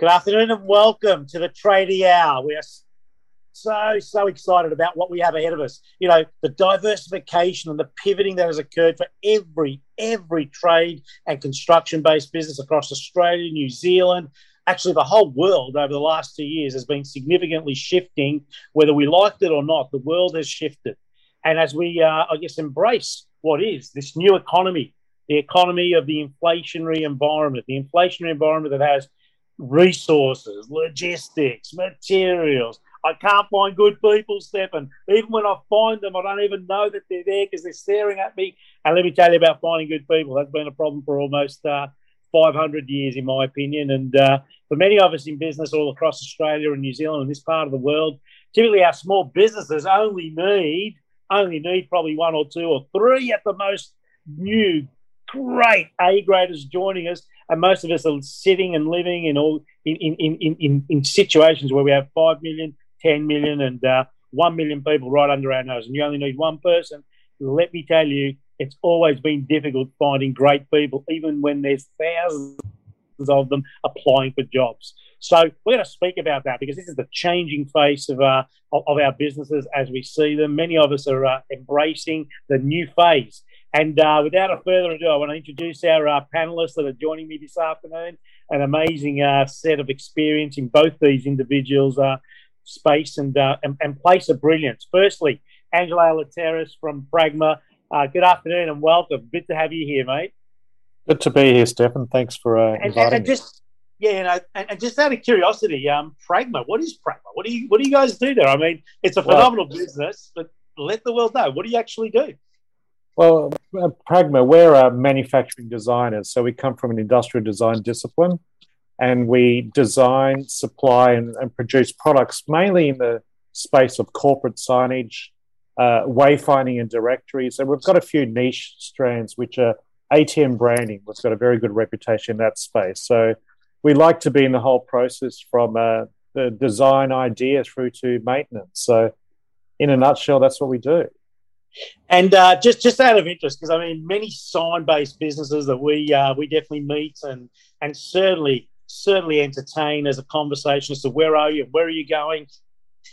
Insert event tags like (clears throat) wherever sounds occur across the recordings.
Good afternoon and welcome to the Tradie Hour. We are so, so excited about what we have ahead of us. You know, the diversification and the pivoting that has occurred for every, every trade and construction based business across Australia, New Zealand, actually the whole world over the last two years has been significantly shifting. Whether we liked it or not, the world has shifted. And as we, uh, I guess, embrace what is this new economy, the economy of the inflationary environment, the inflationary environment that has resources, logistics, materials. I can't find good people, Stefan. Even when I find them, I don't even know that they're there because they're staring at me. And let me tell you about finding good people. That's been a problem for almost uh, 500 years, in my opinion. And uh, for many of us in business all across Australia and New Zealand and this part of the world, typically our small businesses only need only need probably one or two or three at the most new great A graders joining us, and most of us are sitting and living in all in in, in, in, in situations where we have five million, 10 million, and uh, one million people right under our nose, and you only need one person. Let me tell you, it's always been difficult finding great people, even when there's thousands of them applying for jobs. So we're going to speak about that because this is the changing face of, uh, of our businesses as we see them. Many of us are uh, embracing the new phase. And uh, without a further ado, I want to introduce our uh, panelists that are joining me this afternoon. An amazing uh, set of experience in both these individuals' uh, space and, uh, and, and place of brilliance. Firstly, Angelo Alateris from Pragma. Uh, good afternoon and welcome. Good to have you here, mate. Good to be here, Stefan. Thanks for inviting and, and, and just yeah, you know, and, and, just out of curiosity, um, Pragma, what is Pragma? What do you what do you guys do there? I mean, it's a phenomenal well, business, but let the world know what do you actually do? Well, Pragma, we're a manufacturing designers. So we come from an industrial design discipline and we design, supply, and, and produce products mainly in the space of corporate signage, uh, wayfinding, and directories. And we've got a few niche strands, which are ATM branding. We've got a very good reputation in that space. So we like to be in the whole process from uh, the design idea through to maintenance. So, in a nutshell, that's what we do. And uh, just just out of interest, because I mean, many sign-based businesses that we uh, we definitely meet and and certainly certainly entertain as a conversation as to where are you, where are you going,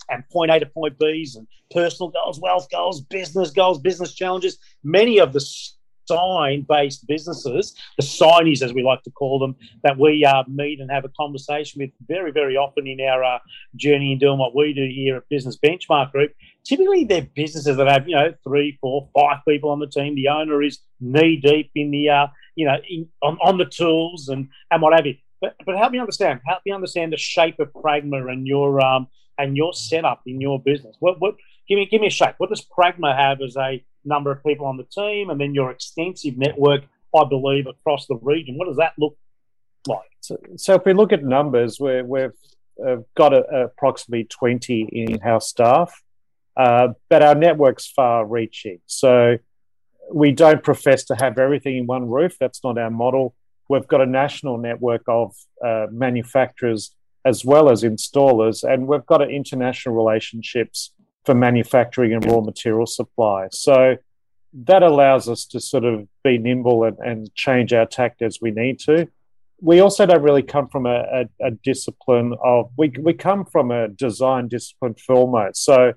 and point A to point B's and personal goals, wealth goals, business goals, business challenges. Many of the sign based businesses, the signies as we like to call them, that we uh, meet and have a conversation with very, very often in our uh, journey in doing what we do here at Business Benchmark Group. Typically, they're businesses that have, you know, three, four, five people on the team. The owner is knee deep in the, uh, you know, in, on, on the tools and, and what have you. But, but help me understand, help me understand the shape of Pragma and your, um, and your setup in your business. What, what, give me, give me a shape. What does Pragma have as a number of people on the team, and then your extensive network, I believe, across the region. What does that look like? So, so if we look at numbers, we have uh, got a, approximately 20 in-house staff, uh, but our network's far-reaching. So we don't profess to have everything in one roof. That's not our model. We've got a national network of uh, manufacturers as well as installers, and we've got international relationships for manufacturing and raw material supply. So that allows us to sort of be nimble and, and change our tact as we need to. We also don't really come from a, a, a discipline of, we, we come from a design discipline foremost. So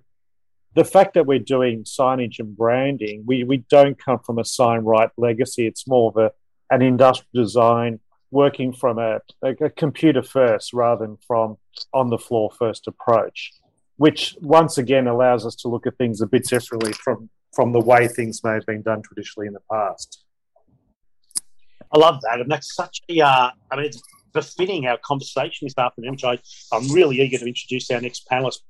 the fact that we're doing signage and branding, we, we don't come from a signwriting legacy. It's more of a, an industrial design working from a, a, a computer first rather than from on the floor first approach which once again allows us to look at things a bit differently from from the way things may have been done traditionally in the past. I love that, and that's such a. Uh, I mean, it's befitting our conversation this afternoon, which I, I'm really eager to introduce our next panelist.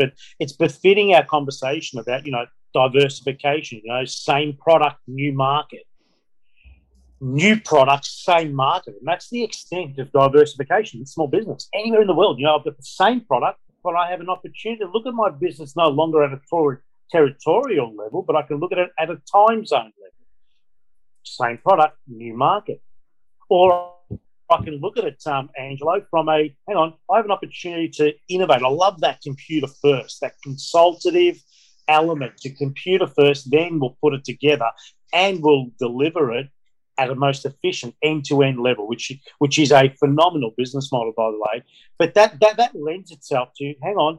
But it's befitting our conversation about you know diversification. You know, same product, new market. New products, same market, and that's the extent of diversification in small business anywhere in the world. You know, I've got the same product, but I have an opportunity to look at my business no longer at a territorial level, but I can look at it at a time zone level. Same product, new market. Or I can look at it, um, Angelo, from a hang on, I have an opportunity to innovate. I love that computer first, that consultative element to computer first, then we'll put it together and we'll deliver it at a most efficient end-to-end level, which which is a phenomenal business model, by the way. But that that that lends itself to hang on,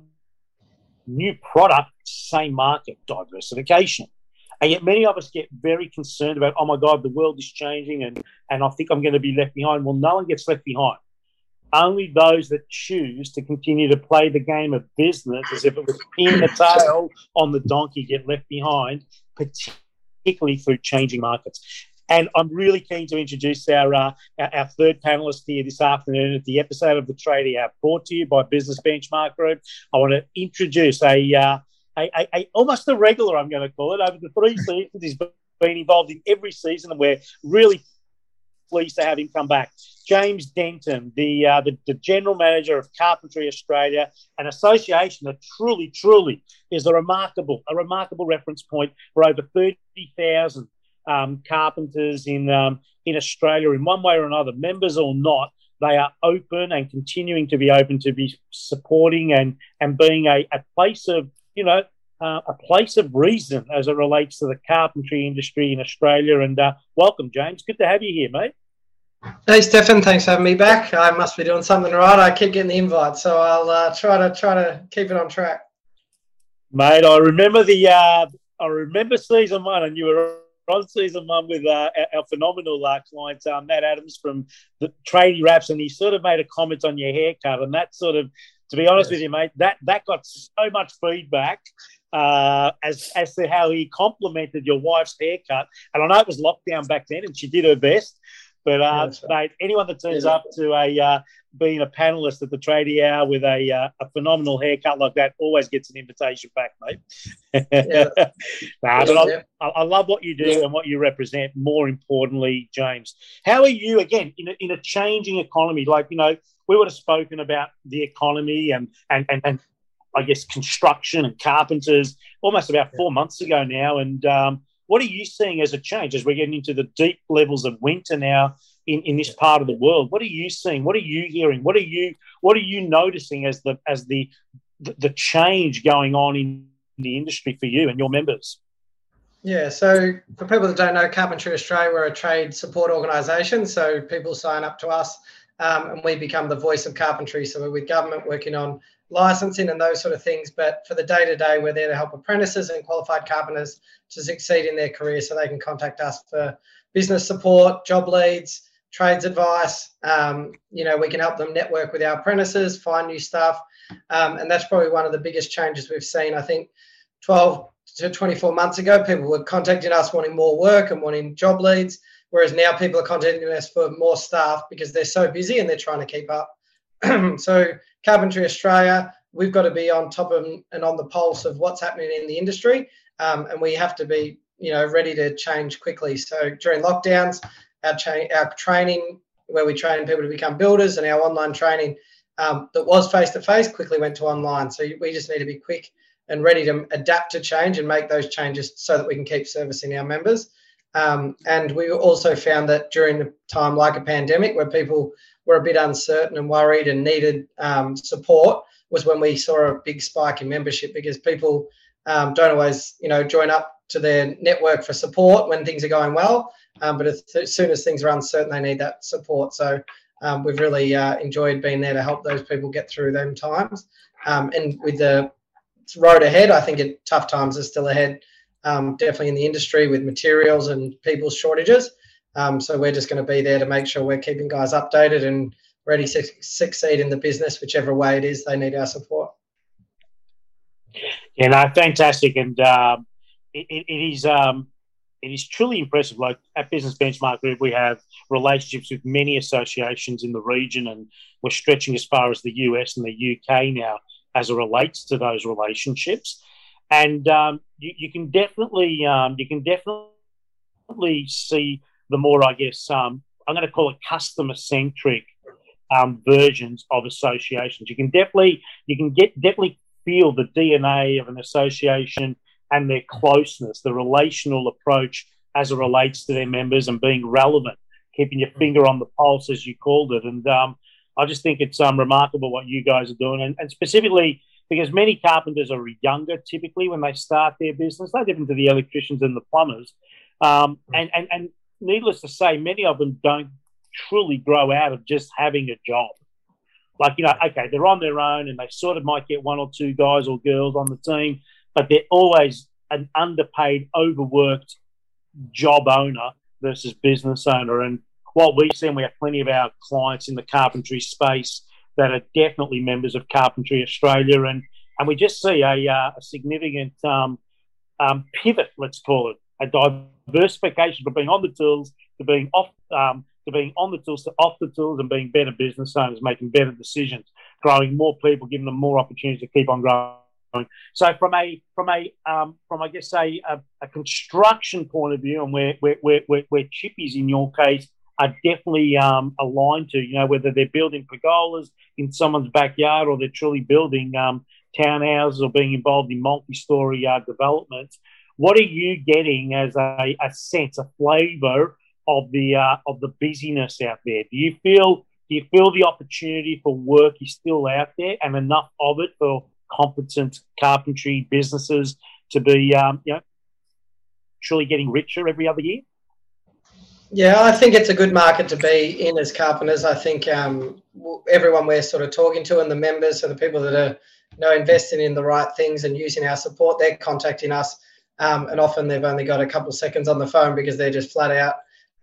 new product, same market, diversification. And yet many of us get very concerned about, oh my God, the world is changing and, and I think I'm going to be left behind. Well, no one gets left behind. Only those that choose to continue to play the game of business as if it was in the tail on the donkey get left behind, particularly through changing markets. And I'm really keen to introduce our, uh, our, third panelist here this afternoon at the episode of the Tradie Hour, brought to you by Business Benchmark Group. I want to introduce a, uh, a, a, a, almost a regular, I'm going to call it, over the three (laughs) seasons. He's been involved in every season, and we're really pleased to have him come back. James Denton, the, uh, the, the general manager of Carpentry Australia, an association that truly, truly is a remarkable a remarkable reference point for over thirty thousand um, carpenters in um, in Australia in one way or another, members or not. They are open and continuing to be open to be supporting and and being a, a place of you know uh, a place of reason as it relates to the carpentry industry in Australia. And uh, welcome, James. Good to have you here, mate. Hey, Stefan. Thanks for having me back. I must be doing something right. I keep getting the invite, so I'll uh, try to try to keep it on track. Mate, I remember the uh, I remember season one, and you were on season one with uh, our phenomenal uh, client, uh, Matt Adams from the Tradie Raps, and he sort of made a comment on your haircut, and that sort of, to be honest yes. with you, mate, that that got so much feedback uh, as as to how he complimented your wife's haircut, and I know it was lockdown back then, and she did her best. But uh, yeah, mate, anyone that turns yeah. up to a uh, being a panelist at the Tradie Hour with a uh, a phenomenal haircut like that always gets an invitation back, mate. Yeah. (laughs) nah, but I, I, love what you do and what you represent. More importantly, James, how are you again in a, in a changing economy? Like you know, we would have spoken about the economy and and and, and I guess construction and carpenters almost about four months ago now, and um, what are you seeing as a change as we're getting into the deep levels of winter now in, in this part of the world? What are you seeing? What are you hearing? What are you what are you noticing as the as the the, the change going on in the industry for you and your members? Yeah, so for people that don't know, Carpentry Australia, we're a trade support organisation. So people sign up to us um, and we become the voice of carpentry. So we're with government working on licensing and those sort of things. But for the day to day, we're there to help apprentices and qualified carpenters to succeed in their career so they can contact us for business support, job leads, trades advice. Um, you know, we can help them network with our apprentices, find new stuff. Um, and that's probably one of the biggest changes we've seen. I think 12 to 24 months ago, people were contacting us wanting more work and wanting job leads. Whereas now people are contacting us for more staff because they're so busy and they're trying to keep up. (clears throat) so Carpentry Australia, we've got to be on top of and on the pulse of what's happening in the industry, um, and we have to be, you know, ready to change quickly. So during lockdowns, our, our training where we train people to become builders and our online training um, that was face to face quickly went to online. So we just need to be quick and ready to adapt to change and make those changes so that we can keep servicing our members. Um, and we also found that during a time like a pandemic where people were a bit uncertain and worried and needed um, support was when we saw a big spike in membership because people um, don't always, you know, join up to their network for support when things are going well. Um, but as, soon as things are uncertain, they need that support. So um, we've really uh, enjoyed being there to help those people get through them times. Um, and with the road ahead, I think it, tough times are still ahead, um, definitely in the industry with materials and people's shortages. Um, so we're just going to be there to make sure we're keeping guys updated and ready to succeed in the business, whichever way it is they need our support. Yeah, no, fantastic, and um, it, it is um, it is truly impressive. Like at Business Benchmark Group, we have relationships with many associations in the region, and we're stretching as far as the US and the UK now as it relates to those relationships. And um, you, you, can definitely um, you can definitely see the more, I guess, um, I'm going to call it customer centric um, versions of associations. You can definitely, you can get definitely feel the DNA of an association and their closeness, the relational approach as it relates to their members and being relevant, keeping your finger on the pulse, as you called it. And um, I just think it's um, remarkable what you guys are doing, and, and, specifically because many carpenters are younger typically when they start their business. They're different to the electricians and the plumbers. Um, and, and, and needless to say, many of them don't truly grow out of just having a job. Like, you know, okay, they're on their own and they sort of might get one or two guys or girls on the team, but they're always an underpaid, overworked job owner versus business owner. And what we see, and we have plenty of our clients in the carpentry space that are definitely members of Carpentry Australia, and and we just see a, uh, a significant um, um, pivot, let's call it, a diversification from being on the tools to being off um, to being on the tools to off the tools and being better business owners, making better decisions, growing more people, giving them more opportunities to keep on growing. So from a from a um, from I guess a, a, a, construction point of view, and where where, where, where chippies in your case are definitely um, aligned to, you know, whether they're building pergolas in someone's backyard or they're truly building um, townhouses or being involved in multi-story uh, developments. What are you getting as a, a sense, a flavour of the uh, of the busyness out there? Do you feel do you feel the opportunity for work is still out there and enough of it for competent carpentry businesses to be um, you know truly getting richer every other year? Yeah, I think it's a good market to be in as carpenters. I think um, everyone we're sort of talking to and the members, so the people that are you know investing in the right things and using our support, they're contacting us, um, and often they've only got a couple of seconds on the phone because they're just flat out.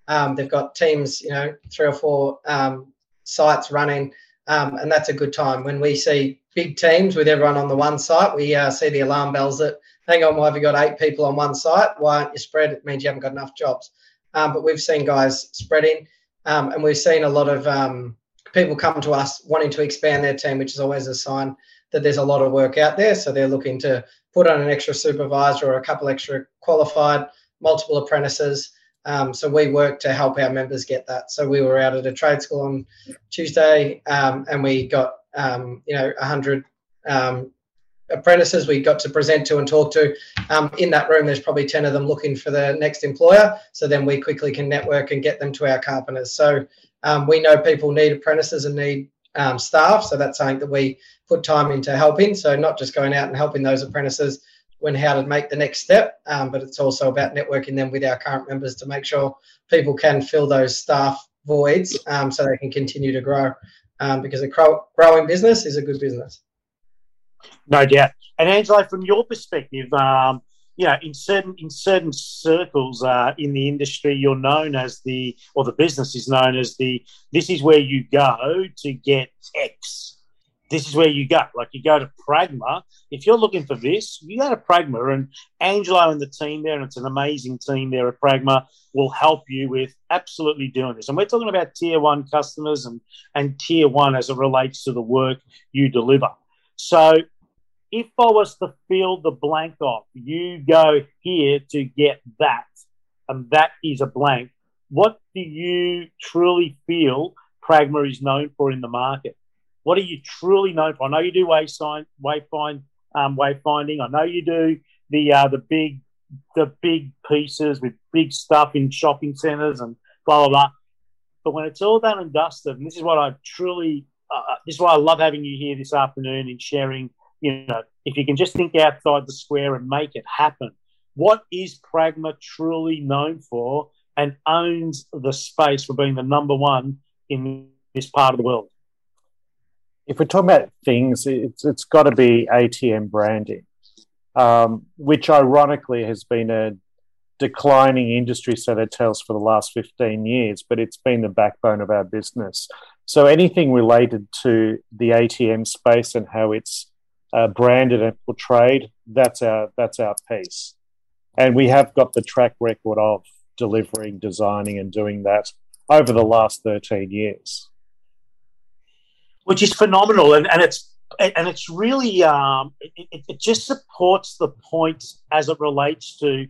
Um, they've got teams, you know, three or four um, sites running, um, and that's a good time when we see big teams with everyone on the one site. We uh, see the alarm bells that hang on, why have you got eight people on one site? Why aren't you spread? It means you haven't got enough jobs. Um, but we've seen guys spreading, um, and we've seen a lot of um, people come to us wanting to expand their team, which is always a sign that there's a lot of work out there. So they're looking to put on an extra supervisor or a couple extra qualified, multiple apprentices. Um, so we work to help our members get that. So we were out at a trade school on Tuesday, um, and we got um, you know 100 apprentices we got to present to and talk to. Um, in that room, there's probably 10 of them looking for the next employer. So then we quickly can network and get them to our carpenters. So um, we know people need apprentices and need um, staff. So that's something that we put time into helping. So not just going out and helping those apprentices when how to make the next step, um, but it's also about networking them with our current members to make sure people can fill those staff voids um, so they can continue to grow. Um, because a growing business is a good business. No doubt. And Angelo, from your perspective, um, you know, in certain in certain circles uh, in the industry, you're known as the, or the business is known as the. This is where you go to get X. This is where you go. Like you go to Pragma. If you're looking for this, you go to Pragma, and Angelo and the team there, and it's an amazing team there at Pragma, will help you with absolutely doing this. And we're talking about tier one customers and and tier one as it relates to the work you deliver. So if I was to fill the blank off, you go here to get that, and that is a blank. What do you truly feel Pragma is known for in the market? What are you truly known for? I know you do wayfind, wayfind, um, wayfinding. I know you do the uh, the big the big pieces with big stuff in shopping centres and blah blah blah. But when it's all done and dusted, and this is what I truly, uh, this is why I love having you here this afternoon and sharing you know, if you can just think outside the square and make it happen. What is Pragma truly known for and owns the space for being the number one in this part of the world? If we're talking about things, it's, it's got to be ATM branding, um, which ironically has been a declining industry set of tells for the last 15 years, but it's been the backbone of our business. So anything related to the ATM space and how it's uh, branded and portrayed, that's our that's our piece. And we have got the track record of delivering, designing, and doing that over the last thirteen years, which is phenomenal. And, and it's and it's really um, it, it just supports the point as it relates to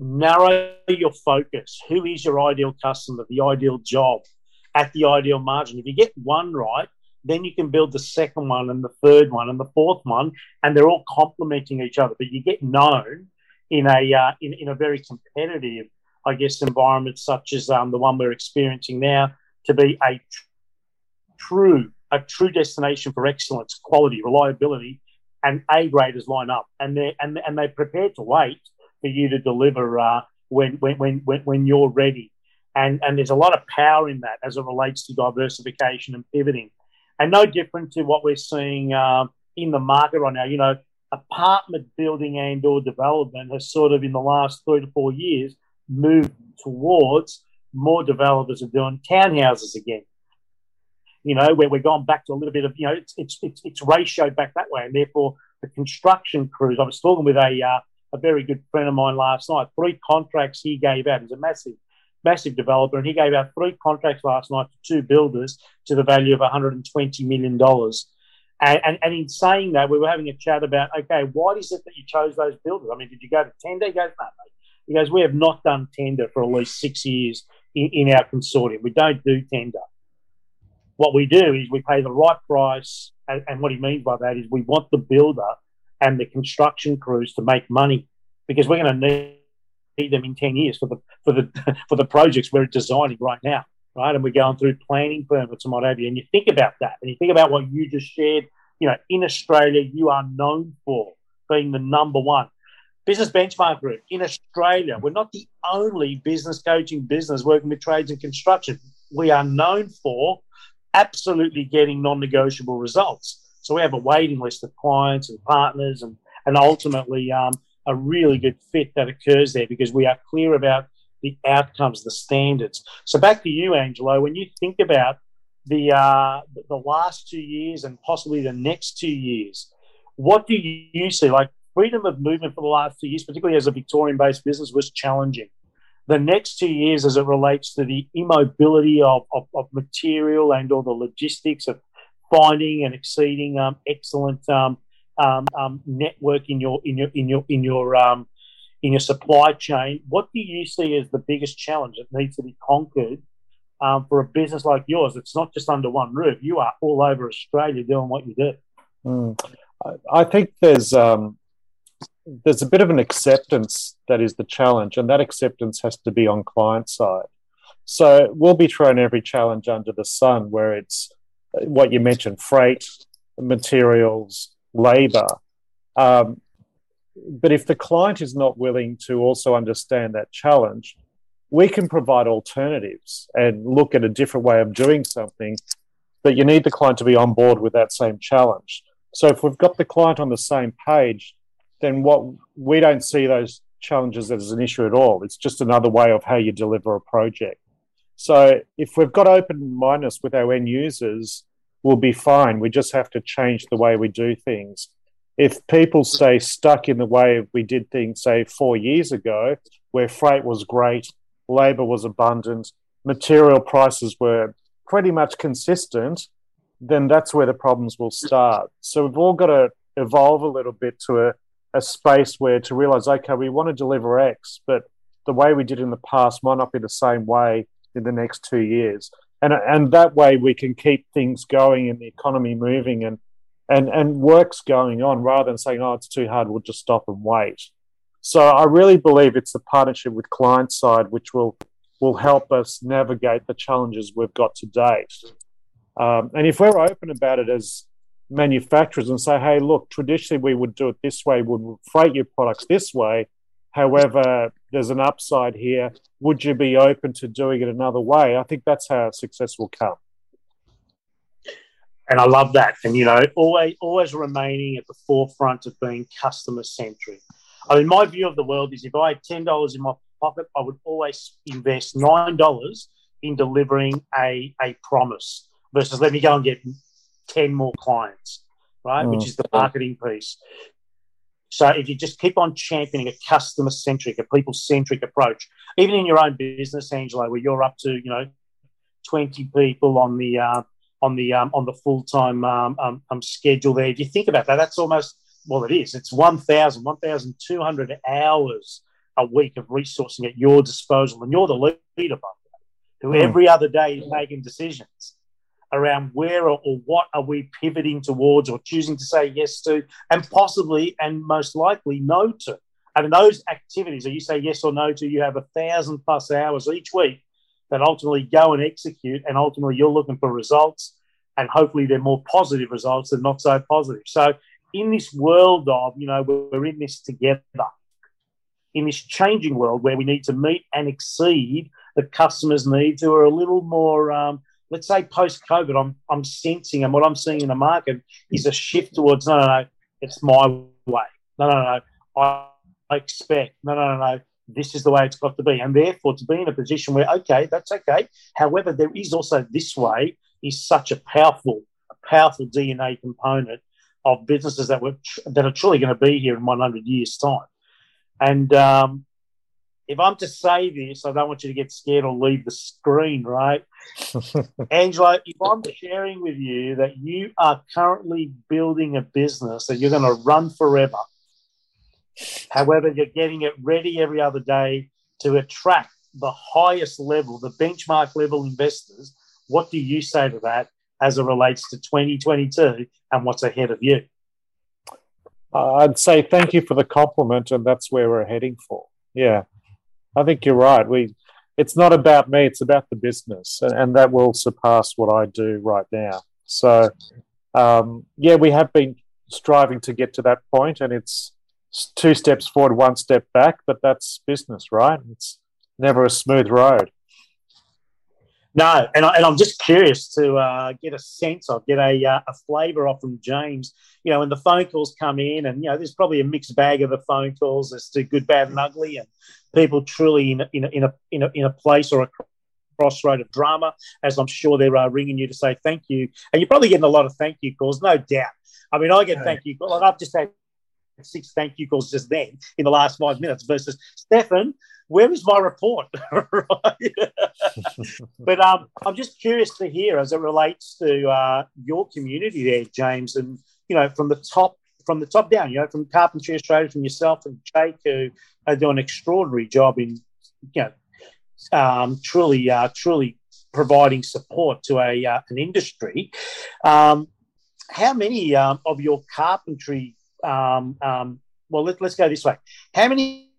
narrow your focus. Who is your ideal customer? The ideal job at the ideal margin. If you get one right, then you can build the second one and the third one and the fourth one, and they're all complementing each other. But you get known in a uh, in, in a very competitive, I guess, environment such as um, the one we're experiencing now to be a true a true destination for excellence, quality, reliability, and A graders line up, and they and and they're prepared to wait for you to deliver uh, when, when when when when you're ready. And, and there's a lot of power in that as it relates to diversification and pivoting. And no different to what we're seeing um, in the market right now. You know, apartment building and or development has sort of in the last three to four years moved towards more developers are doing townhouses again. You know, where we're going back to a little bit of, you know, it's it's it's, it's ratioed back that way, and therefore the construction crews. I was talking with a uh, a very good friend of mine last night. Three contracts he gave out. is a massive massive developer, and he gave out three contracts last night to two builders to the value of 120 million dollars. And, and, and, in saying that, we were having a chat about, okay, why is it that you chose those builders? I mean, did you go to tender? He goes, no, mate. He goes, we have not done tender for at least six years in, in our consortium. We don't do tender. What we do is we pay the right price. And, and what he means by that is we want the builder and the construction crews to make money because we're going to need need them in 10 years for the for the (laughs) for the projects we're designing right now right? And we're going through planning permits and what have you. And you think about that and you think about what you just shared. You know in australia you are known for being the number one business benchmark group in australia. We're not the only business coaching business working with trades and construction. We are known for absolutely getting non-negotiable results. So we have a waiting list of clients and partners and and ultimately um, a really good fit that occurs there because we are clear about the outcomes, the standards. So back to you, Angelo. When you think about the uh, the last two years and possibly the next two years, what do you see? Like freedom of movement for the last two years, particularly as a Victorian-based business, was challenging. The next two years, as it relates to the immobility of, of, of material and all the logistics of finding and exceeding um, excellent um, um, um, network in your in your in your in your um, in your supply chain. What do you see as the biggest challenge that needs to be conquered um, for a business like yours? It's not just under one roof. You are all over Australia doing what you do. Mm. I think there's um, there's a bit of an acceptance that is the challenge, and that acceptance has to be on client side. So we'll be thrown every challenge under the sun, where it's uh, what you mentioned: freight, materials, labor. Um, but if the client is not willing to also understand that challenge, we can provide alternatives and look at a different way of doing something. But you need the client to be on board with that same challenge. So if we've got the client on the same page, then what we don't see those challenges as an issue at all. It's just another way of how you deliver a project. So if we've got open mindedness with our end users, we'll be fine. We just have to change the way we do things. If people stay stuck in the way we did things, say, four years ago, where freight was great, labor was abundant, material prices were pretty much consistent, then that's where the problems will start. So we've all got to evolve a little bit to a, a space where to realize, okay, we want to deliver X, but the way we did in the past might not be the same way in the next two years and and that way we can keep things going and the economy moving and and and work's going on rather than saying oh it's too hard we'll just stop and wait. So i really believe it's the partnership with client side which will will help us navigate the challenges we've got to date. Um, and if we're open about it as manufacturers and say hey look traditionally we would do it this way we would freight your products this way however there's an upside here. Would you be open to doing it another way? I think that's how success will come. And I love that. And you know, always always remaining at the forefront of being customer centric. I mean, my view of the world is if I had ten dollars in my pocket, I would always invest nine dollars in delivering a, a promise versus let me go and get 10 more clients, right? Mm. Which is the marketing piece. So if you just keep on championing a customer centric, a people centric approach, even in your own business, Angelo, where you're up to you know twenty people on the uh, on the um, on the full time um, um, um, schedule there. If you think about that, that's almost well, it is. It's 1,000, 1,200 hours a week of resourcing at your disposal, and you're the leader, who mm. every other day is making decisions around where or, or, what are we pivoting towards or choosing to say yes to, and possibly and most likely no to. And those activities that you say yes or no to, you have a thousand plus hours each week that ultimately go and execute, and ultimately you're looking for results, and hopefully they're more positive results than not so positive. So in this world of, you know, we're in this together, in this changing world where we need to meet and exceed the customers' needs who are a little more, um, let's say, post COVID. I'm, I'm sensing and what I'm seeing in the market is a shift towards no, no, no, it's my way. No, no, no, I, I expect. No, no, no, no. This is the way it's got to be. And therefore, to be in a position where, okay, that's okay. However, there is also this way is such a powerful, a powerful DNA component of businesses that were that are truly going to be here in 100 years' time. And um, if I'm to say this, I don't want you to get scared or leave the screen, right? (laughs) Angelo, if I'm sharing with you that you are currently building a business that you're going to run forever, however, you're getting it ready every other day to attract the highest level, the benchmark level investors, what do you say to that as it relates to 2022 and what's ahead of you? Uh, I'd say thank you for the compliment, and that's where we're heading for. Yeah, I think you're right. We, it's not about me; it's about the business, and, and that will surpass what I do right now. So, um, yeah, we have been striving to get to that point, and it's two steps forward, one step back. But that's business, right? It's never a smooth road. No, and, I, and I'm just curious to uh, get a sense of, get a, uh, a flavour off from James. You know, when the phone calls come in, and you know, there's probably a mixed bag of the phone calls as to good, bad, and ugly, and people truly in a, in a, in a, in a, in a place or a crossroad of drama, as I'm sure they're uh, ringing you to say thank you, and you're probably getting a lot of thank you calls, no doubt. I mean, I get thank you calls. Like I've just had six thank you calls just then in the last five minutes versus Stefan, where is my report? (laughs) (laughs) but um, I'm just curious to hear as it relates to uh, your community there, James, and you know from the top from the top down, you know, from Carpentry Australia, from yourself and Jake, who are doing an extraordinary job in, you know, um, truly, uh, truly providing support to a uh, an industry. Um, how many um, of your carpentry? Um, um, well, let, let's go this way. How many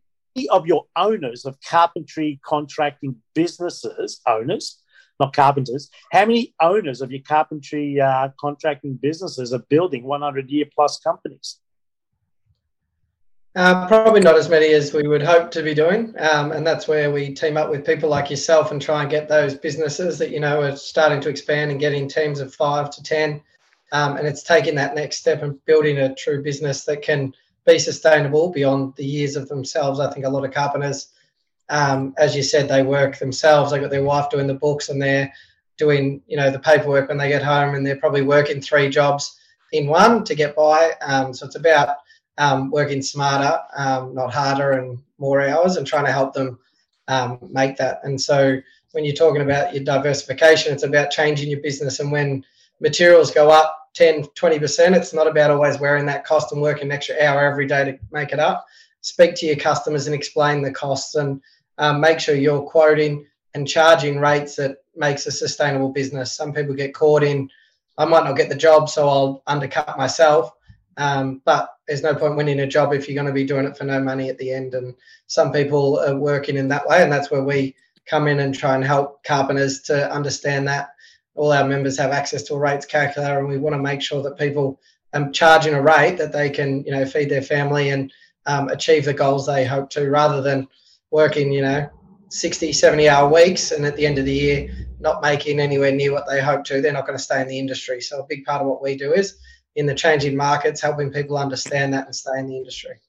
of your owners of carpentry contracting businesses, owners, not carpenters, how many owners of your carpentry uh, contracting businesses are building 100 year plus companies? Uh, probably not as many as we would hope to be doing. Um, and that's where we team up with people like yourself and try and get those businesses that, you know, are starting to expand and getting teams of five to 10. Um, and it's taking that next step and building a true business that can be sustainable beyond the years of themselves. I think a lot of carpenters, um, as you said, they work themselves. They got their wife doing the books and they're doing, you know, the paperwork when they get home, and they're probably working three jobs in one to get by. Um, so it's about um, working smarter, um, not harder, and more hours, and trying to help them um, make that. And so when you're talking about your diversification, it's about changing your business. And when materials go up, 10, 20%. It's not about always wearing that cost and working an extra hour every day to make it up. Speak to your customers and explain the costs and um, make sure you're quoting and charging rates that makes a sustainable business. Some people get caught in, I might not get the job, so I'll undercut myself. Um, but there's no point winning a job if you're going to be doing it for no money at the end. And some people are working in that way, and that's where we come in and try and help carpenters to understand that all our members have access to a rates calculator, and we want to make sure that people um, charging a rate that they can, you know, feed their family and um, achieve the goals they hope to, rather than working, you know, 60, 70 hour weeks and at the end of the year not making anywhere near what they hope to. They're not going to stay in the industry. So a big part of what we do is in the changing markets, helping people understand that and stay in the industry.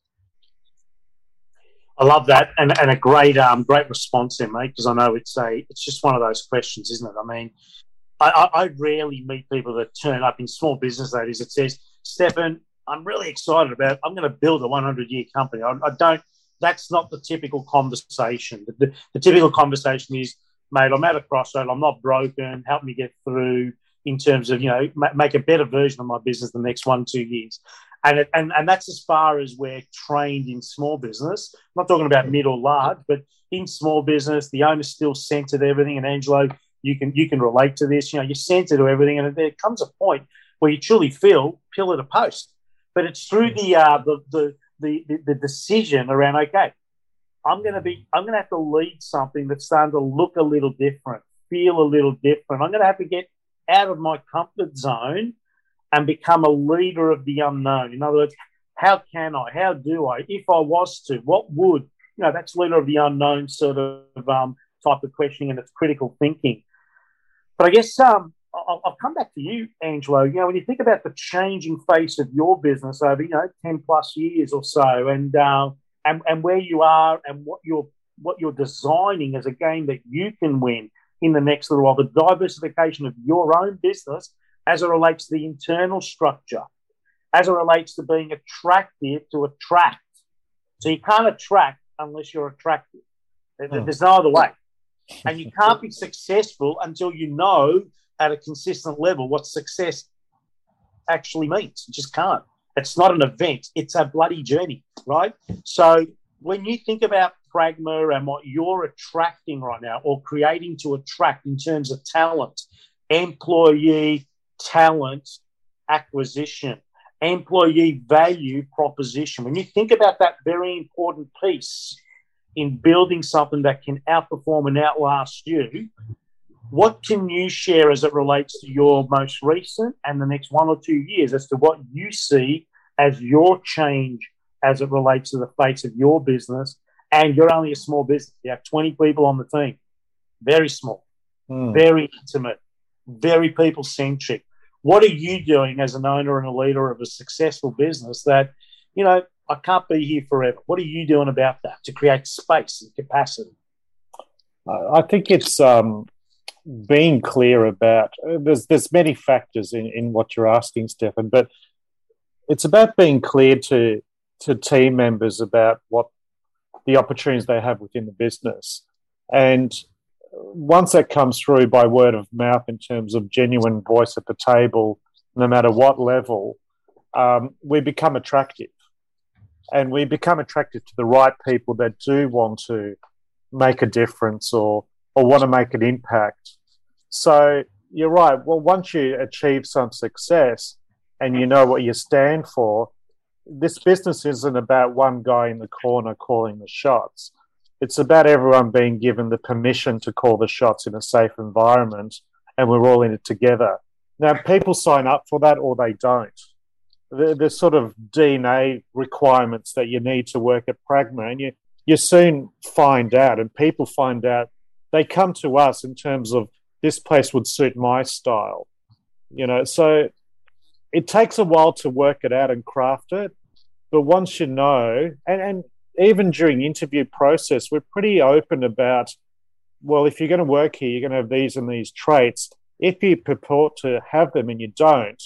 I love that, and, and a great um, great response there, mate. Because I know it's a it's just one of those questions, isn't it? I mean, I, I, rarely meet people that turn up in small business, that is, it says, Stefan, I'm really excited about, I'm going to build a 100 year company. I, I, don't, that's not the typical conversation. The, the, the, typical conversation is, mate, I'm at a crossroad, I'm not broken, help me get through in terms of, you know, ma- make a better version of my business the next one, two years. And, it, and, and that's as far as we're trained in small business. I'm not talking about mid or large, but in small business, the owner still centered everything. And Angelo, you can you can relate to this. You know, you're sensitive to everything, and there comes a point where you truly feel pillar to post. But it's through the uh, the, the the the decision around okay, I'm going to be I'm going to have to lead something that's starting to look a little different, feel a little different. I'm going to have to get out of my comfort zone and become a leader of the unknown. In other words, how can I? How do I? If I was to, what would you know? That's leader of the unknown sort of um, type of questioning and it's critical thinking. But I guess um, I'll, I'll, come back to you, Angelo. You know, when you think about the changing face of your business over, you know, 10 plus years or so, and, uh, and, and where you are and what you're, what you're designing as a game that you can win in the next little while, the diversification of your own business as it relates to the internal structure, as it relates to being attractive to attract. So you can't attract unless you're attractive. Hmm. There's no other way. And you can't be successful until you know at a consistent level what success actually means. You just can't. It's not an event, it's a bloody journey, right? So when you think about Pragma and what you're attracting right now or creating to attract in terms of talent, employee talent acquisition, employee value proposition, when you think about that very important piece in building something that can outperform and outlast you, what can you share as it relates to your most recent and the next one or two years as to what you see as your change as it relates to the face of your business? And you're only a small business. You have 20 people on the team. Very small, mm. very intimate, very people centric. What are you doing as an owner and a leader of a successful business that, you know, I can't be here forever? What are you doing about that to create space and capacity? I think it's um, being clear about there's there's many factors in, in what you're asking, Stefan, but it's about being clear to to team members about what the opportunities they have within the business. And once that comes through by word of mouth in terms of genuine voice at the table, no matter what level, um, we become attractive. And we become attractive to the right people that do want to make a difference or or want to make an impact. So you're right. Well, once you achieve some success and you know what you stand for, this business isn't about one guy in the corner calling the shots. It's about everyone being given the permission to call the shots in a safe environment, and we're all in it together. Now, people sign up for that or they don't. There's sort of DNA requirements that you need to work at Pragma, and you, you soon find out, and people find out they come to us in terms of this place would suit my style. You know, so it takes a while to work it out and craft it. But once you know, and, and even during interview process, we're pretty open about, well, if you're going to work here, you're going to have these and these traits. If you purport to have them and you don't,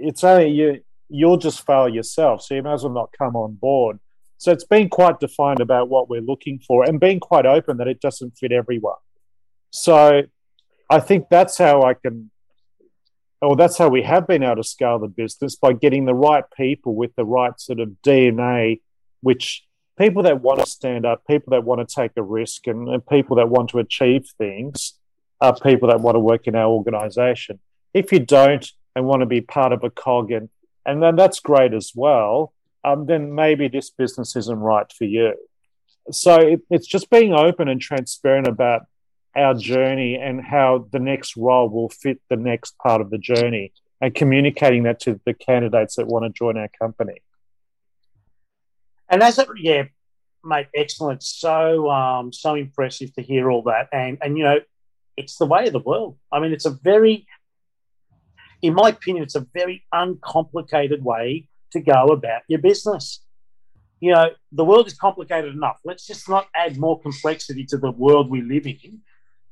it's only you you'll just fail yourself. So you might as well not come on board. So it's been quite defined about what we're looking for and being quite open that it doesn't fit everyone. So I think that's how I can, or that's how we have been able to scale the business by getting the right people with the right sort of DNA, which people that want to stand up, people that want to take a risk, and, and people that want to achieve things are people that want to work in our organization. If you don't and want to be part of a cog, and, and then that's great as well um, then maybe this business isn't right for you. So it, it's just being open and transparent about our journey and how the next role will fit the next part of the journey and communicating that to the candidates that want to join our company. And as it, yeah, mate, excellent. So, um, so impressive to hear all that. And, and, you know, it's the way of the world. I mean, it's a very, in my opinion, it's a very uncomplicated way to go about your business. You know, the world is complicated enough. Let's just not add more complexity to the world we live in.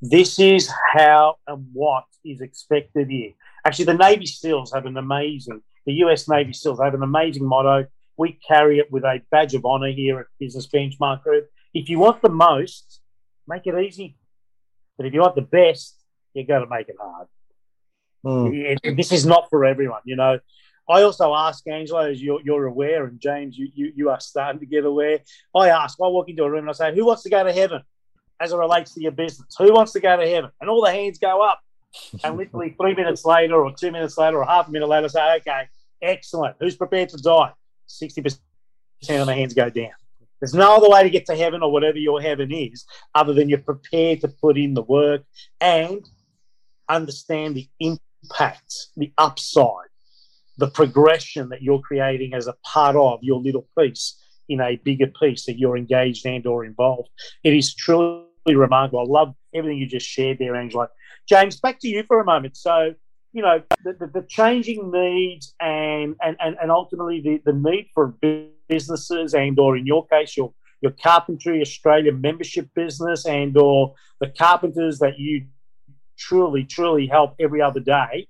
This is how and what is expected here. Actually, the Navy SEALs have an amazing, the US Navy SEALs have an amazing motto. We carry it with a badge of honor here at Business Benchmark Group. If you want the most, make it easy. But if you want the best, you've got to make it hard. Mm. This is not for everyone. You know, I also ask Angelo, as you're, you're aware, and James, you, you, you are starting to get aware. I ask, I walk into a room and I say, Who wants to go to heaven as it relates to your business? Who wants to go to heaven? And all the hands go up. And literally three minutes later, or two minutes later, or half a minute later, I say, Okay, excellent. Who's prepared to die? 60% of the hands go down. There's no other way to get to heaven or whatever your heaven is other than you're prepared to put in the work and understand the impact, the upside the progression that you're creating as a part of your little piece in a bigger piece that you're engaged and or involved. It is truly remarkable. I love everything you just shared there, Angela. James, back to you for a moment. So, you know, the, the, the changing needs and, and, and, and ultimately the, the need for businesses and or in your case, your your Carpentry Australia membership business and or the carpenters that you truly, truly help every other day.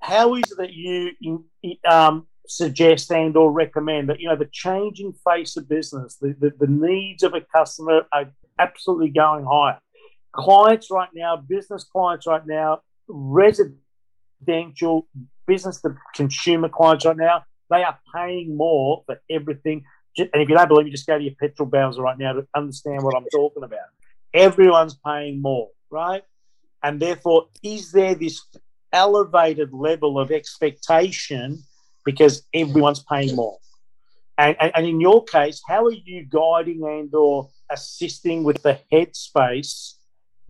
How is it that you um, suggest and or recommend that, you know, the changing face of business, the, the, the needs of a customer are absolutely going higher. Clients right now, business clients right now, residential business to consumer clients right now, they are paying more for everything. And if you don't believe me, just go to your petrol bowser right now to understand what I'm talking about. Everyone's paying more, right? And therefore, is there this elevated level of expectation because everyone's paying more? And, and, and in your case, how are you guiding and or assisting with the headspace,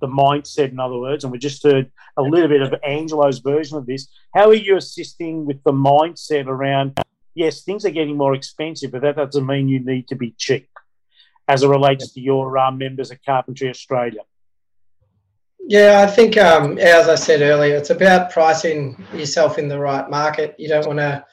the mindset, in other words? And we just heard a little bit of Angelo's version of this. How are you assisting with the mindset around yes, things are getting more expensive, but that doesn't mean you need to be cheap as it relates to your uh, members of Carpentry Australia? Yeah, I think, um, as I said earlier, it's about pricing yourself in the right market. You don't want to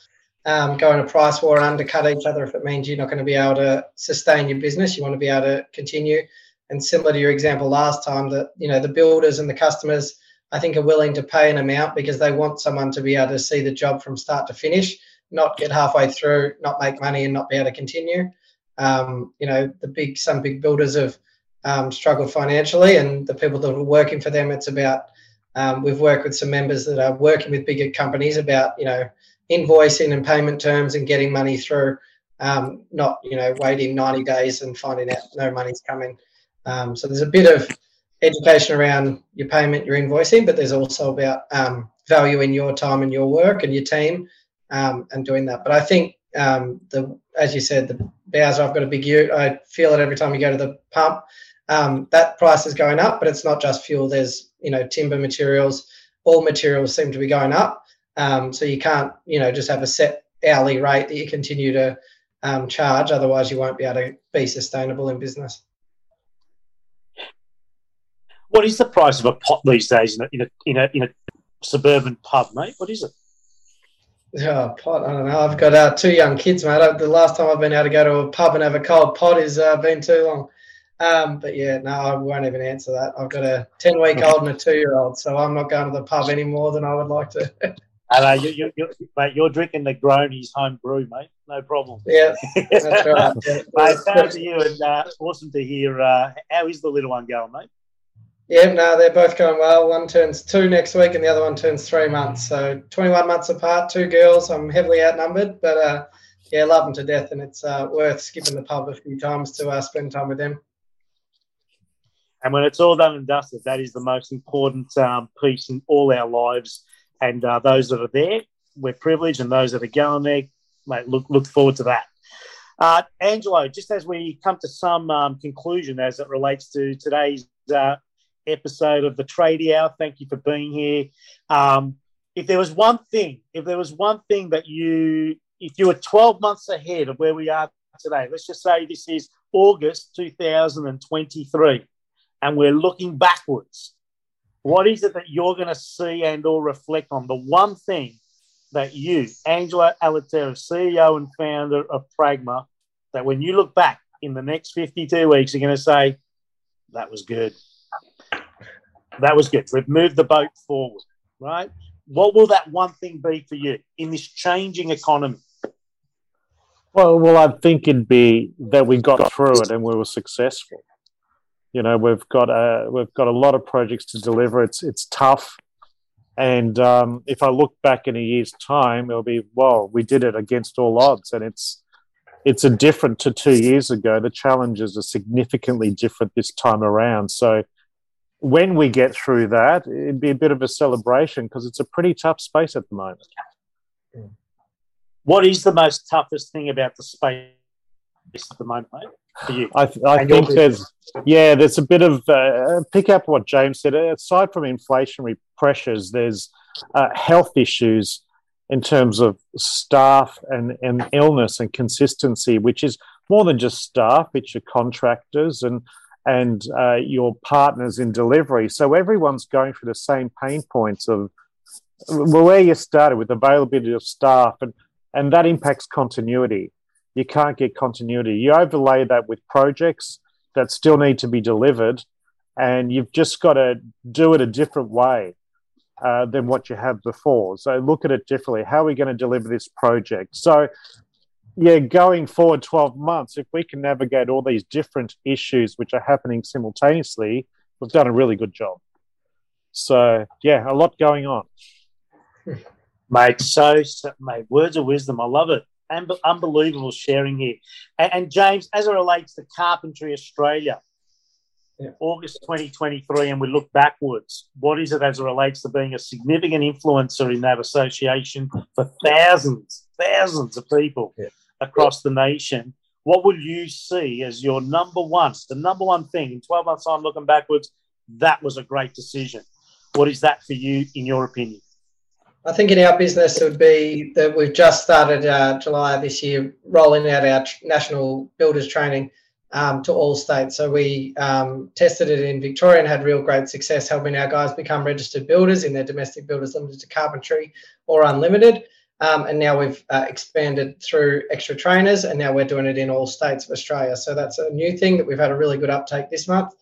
um, go in a price war and undercut each other if it means you're not going to be able to sustain your business. You want to be able to continue. And similar to your example last time, that you know the builders and the customers, I think, are willing to pay an amount because they want someone to be able to see the job from start to finish not get halfway through, not make money, and not be able to continue. Um, you know, the big some big builders have um, struggled financially, and the people that are working for them, it's about. Um, we've worked with some members that are working with bigger companies about you know invoicing and payment terms and getting money through, um, not you know waiting 90 days and finding out no money's coming. Um, so there's a bit of education around your payment, your invoicing, but there's also about um, valuing your time and your work and your team um, and doing that. But I think um, the as you said, the Bowser, I've got a big ute. I feel it every time you go to the pump. Um, that price is going up, but it's not just fuel. There's you know timber materials. All materials seem to be going up. Um, so you can't you know just have a set hourly rate that you continue to um, charge. Otherwise, you won't be able to be sustainable in business. What is the price of a pot these days in a, in a, in a, in a suburban pub, mate? What is it? Oh, pot. I don't know. I've got uh, two young kids, mate. The last time I've been able to go to a pub and have a cold pot has uh, been too long. Um, but yeah, no, I won't even answer that. I've got a 10 week old (laughs) and a two year old, so I'm not going to the pub any more than I would like to. (laughs) And uh, you, you, you, mate, you're drinking the Gronies home brew, mate. No problem. Yeah, that's (laughs) right. Yeah. mate, thanks to you, and uh, awesome to hear. Uh, how is the little one going, mate? Yeah, no, they're both going well. One turns two next week, and the other one turns three months. So 21 months apart, two girls. I'm heavily outnumbered, but uh, yeah, love them to death, and it's uh, worth skipping the pub a few times to uh, spend time with them. And when it's all done and dusted, that is the most important um, piece in all our lives. And uh, those that are there, we're privileged, and those that are going there, mate, look look forward to that. Uh, Angelo, just as we come to some um, conclusion as it relates to today's uh, episode of the Trade Hour. Thank you for being here. Um, if there was one thing, if there was one thing that you, if you were 12 months ahead of where we are today, let's just say this is August 2023, and we're looking backwards. What is it that you're going to see and or reflect on? The one thing that you, Angelo Alattera, CEO and founder of Pragma, that when you look back in the next 52 weeks, you're going to say, that was good. That was good. We've moved the boat forward, right? What will that one thing be for you in this changing economy? Well, well, I think it'd be that we got through it and we were successful. You know, we've got a we've got a lot of projects to deliver. It's it's tough, and um, if I look back in a year's time, it'll be well, we did it against all odds, and it's it's a different to two years ago. The challenges are significantly different this time around. So when we get through that, it'd be a bit of a celebration because it's a pretty tough space at the moment. What is the most toughest thing about the space at the moment, mate, for you? I, th- I think there's, yeah, there's a bit of, uh, pick up what James said. Aside from inflationary pressures, there's uh, health issues in terms of staff and, and illness and consistency, which is more than just staff, it's your contractors and and uh, your partners in delivery. So everyone's going through the same pain points of where you started with availability of staff, and, and that impacts continuity. You can't get continuity. You overlay that with projects that still need to be delivered, and you've just got to do it a different way uh, than what you have before. So look at it differently. How are we going to deliver this project? So yeah, going forward 12 months, if we can navigate all these different issues which are happening simultaneously, we've done a really good job. So, yeah, a lot going on. (laughs) Mate, so, so mate, words of wisdom. I love it. And unbelievable sharing here. And, and, James, as it relates to Carpentry Australia, yeah. August 2023, and we look backwards, what is it as it relates to being a significant influencer in that association for thousands, thousands of people? Yeah across the nation, what will you see as your number one, the number one thing in 12 months' time looking backwards? That was a great decision. What is that for you, in your opinion? I think in our business, it would be that we've just started uh, July this year rolling out our national builders training um, to all states. So we um, tested it in Victoria and had real great success helping our guys become registered builders in their domestic builders limited to carpentry or unlimited. Um, and now we've uh, expanded through extra trainers, and now we're doing it in all states of Australia. So that's a new thing that we've had a really good uptake this month.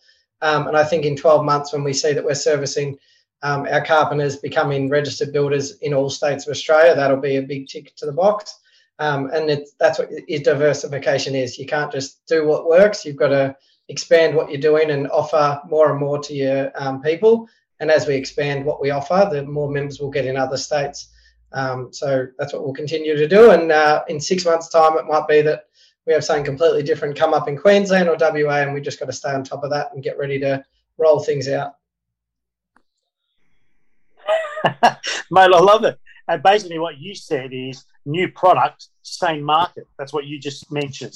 Um, and I think in 12 months, when we see that we're servicing um, our carpenters becoming registered builders in all states of Australia, that'll be a big tick to the box. Um, and that's what diversification is. You can't just do what works. You've got to expand what you're doing and offer more and more to your um, people. And as we expand what we offer, the more members we'll get in other states. Um, so that's what we'll continue to do. And uh, in six months' time, it might be that we have something completely different come up in Queensland or WA, and we just got to stay on top of that and get ready to roll things out. (laughs) Mate, I love it. And basically, what you said is new product, same market. That's what you just mentioned,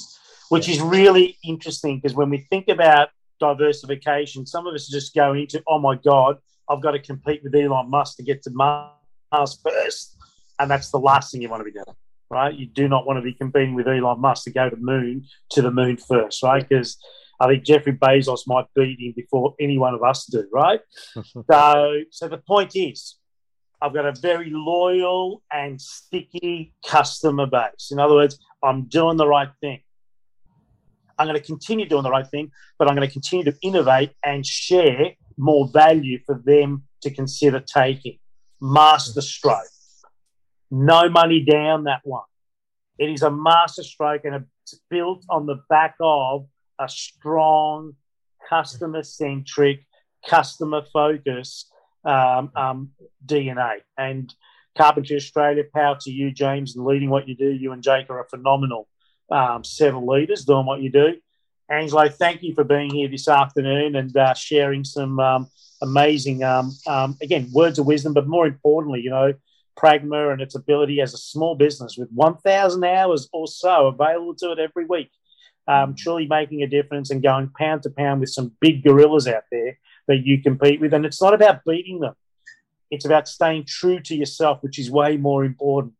which is really interesting because when we think about diversification, some of us just go into, oh my God, I've got to compete with Elon Musk to get to Mars first and that's the last thing you want to be doing, right? You do not want to be competing with Elon Musk to go to moon to the moon first, right? Because I think Jeffrey Bezos might beat him before any one of us do, right? (laughs) so, so the point is, I've got a very loyal and sticky customer base. In other words, I'm doing the right thing. I'm going to continue doing the right thing, but I'm going to continue to innovate and share more value for them to consider taking. Master stroke. No money down that one. It is a masterstroke and it's built on the back of a strong, customer centric, customer focused um, um, DNA. And Carpentry Australia, power to you, James, and leading what you do. You and Jake are a phenomenal um, set of leaders doing what you do. Angelo, thank you for being here this afternoon and uh, sharing some um, amazing, um, um, again, words of wisdom, but more importantly, you know, Pragma and its ability as a small business with 1,000 hours or so available to it every week, um, truly making a difference and going pound to pound with some big gorillas out there that you compete with. And it's not about beating them, it's about staying true to yourself, which is way more important.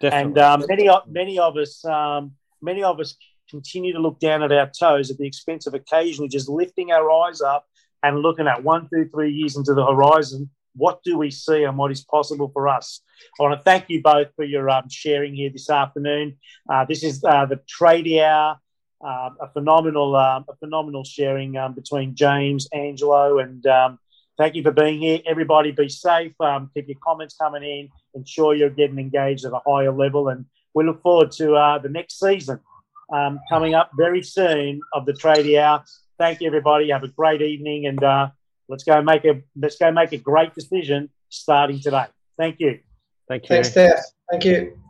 Definitely. And um, many, many of us, um, many of us continue to look down at our toes at the expense of occasionally just lifting our eyes up and looking at one, two, three years into the horizon what do we see and what is possible for us? I want to thank you both for your um, sharing here this afternoon. Uh, this is uh, the Trade Hour, uh, a phenomenal, um, a phenomenal sharing um, between James, Angelo, and um, thank you for being here. Everybody, be safe. Um, keep your comments coming in. Ensure you're getting engaged at a higher level, and we look forward to uh, the next season coming up very soon of the Tradie Hour. Thank you, everybody. Have a great evening, and uh, Let's go make a let's go make a great decision starting today. Thank you. Thank you. Thanks, Steph. Thank you.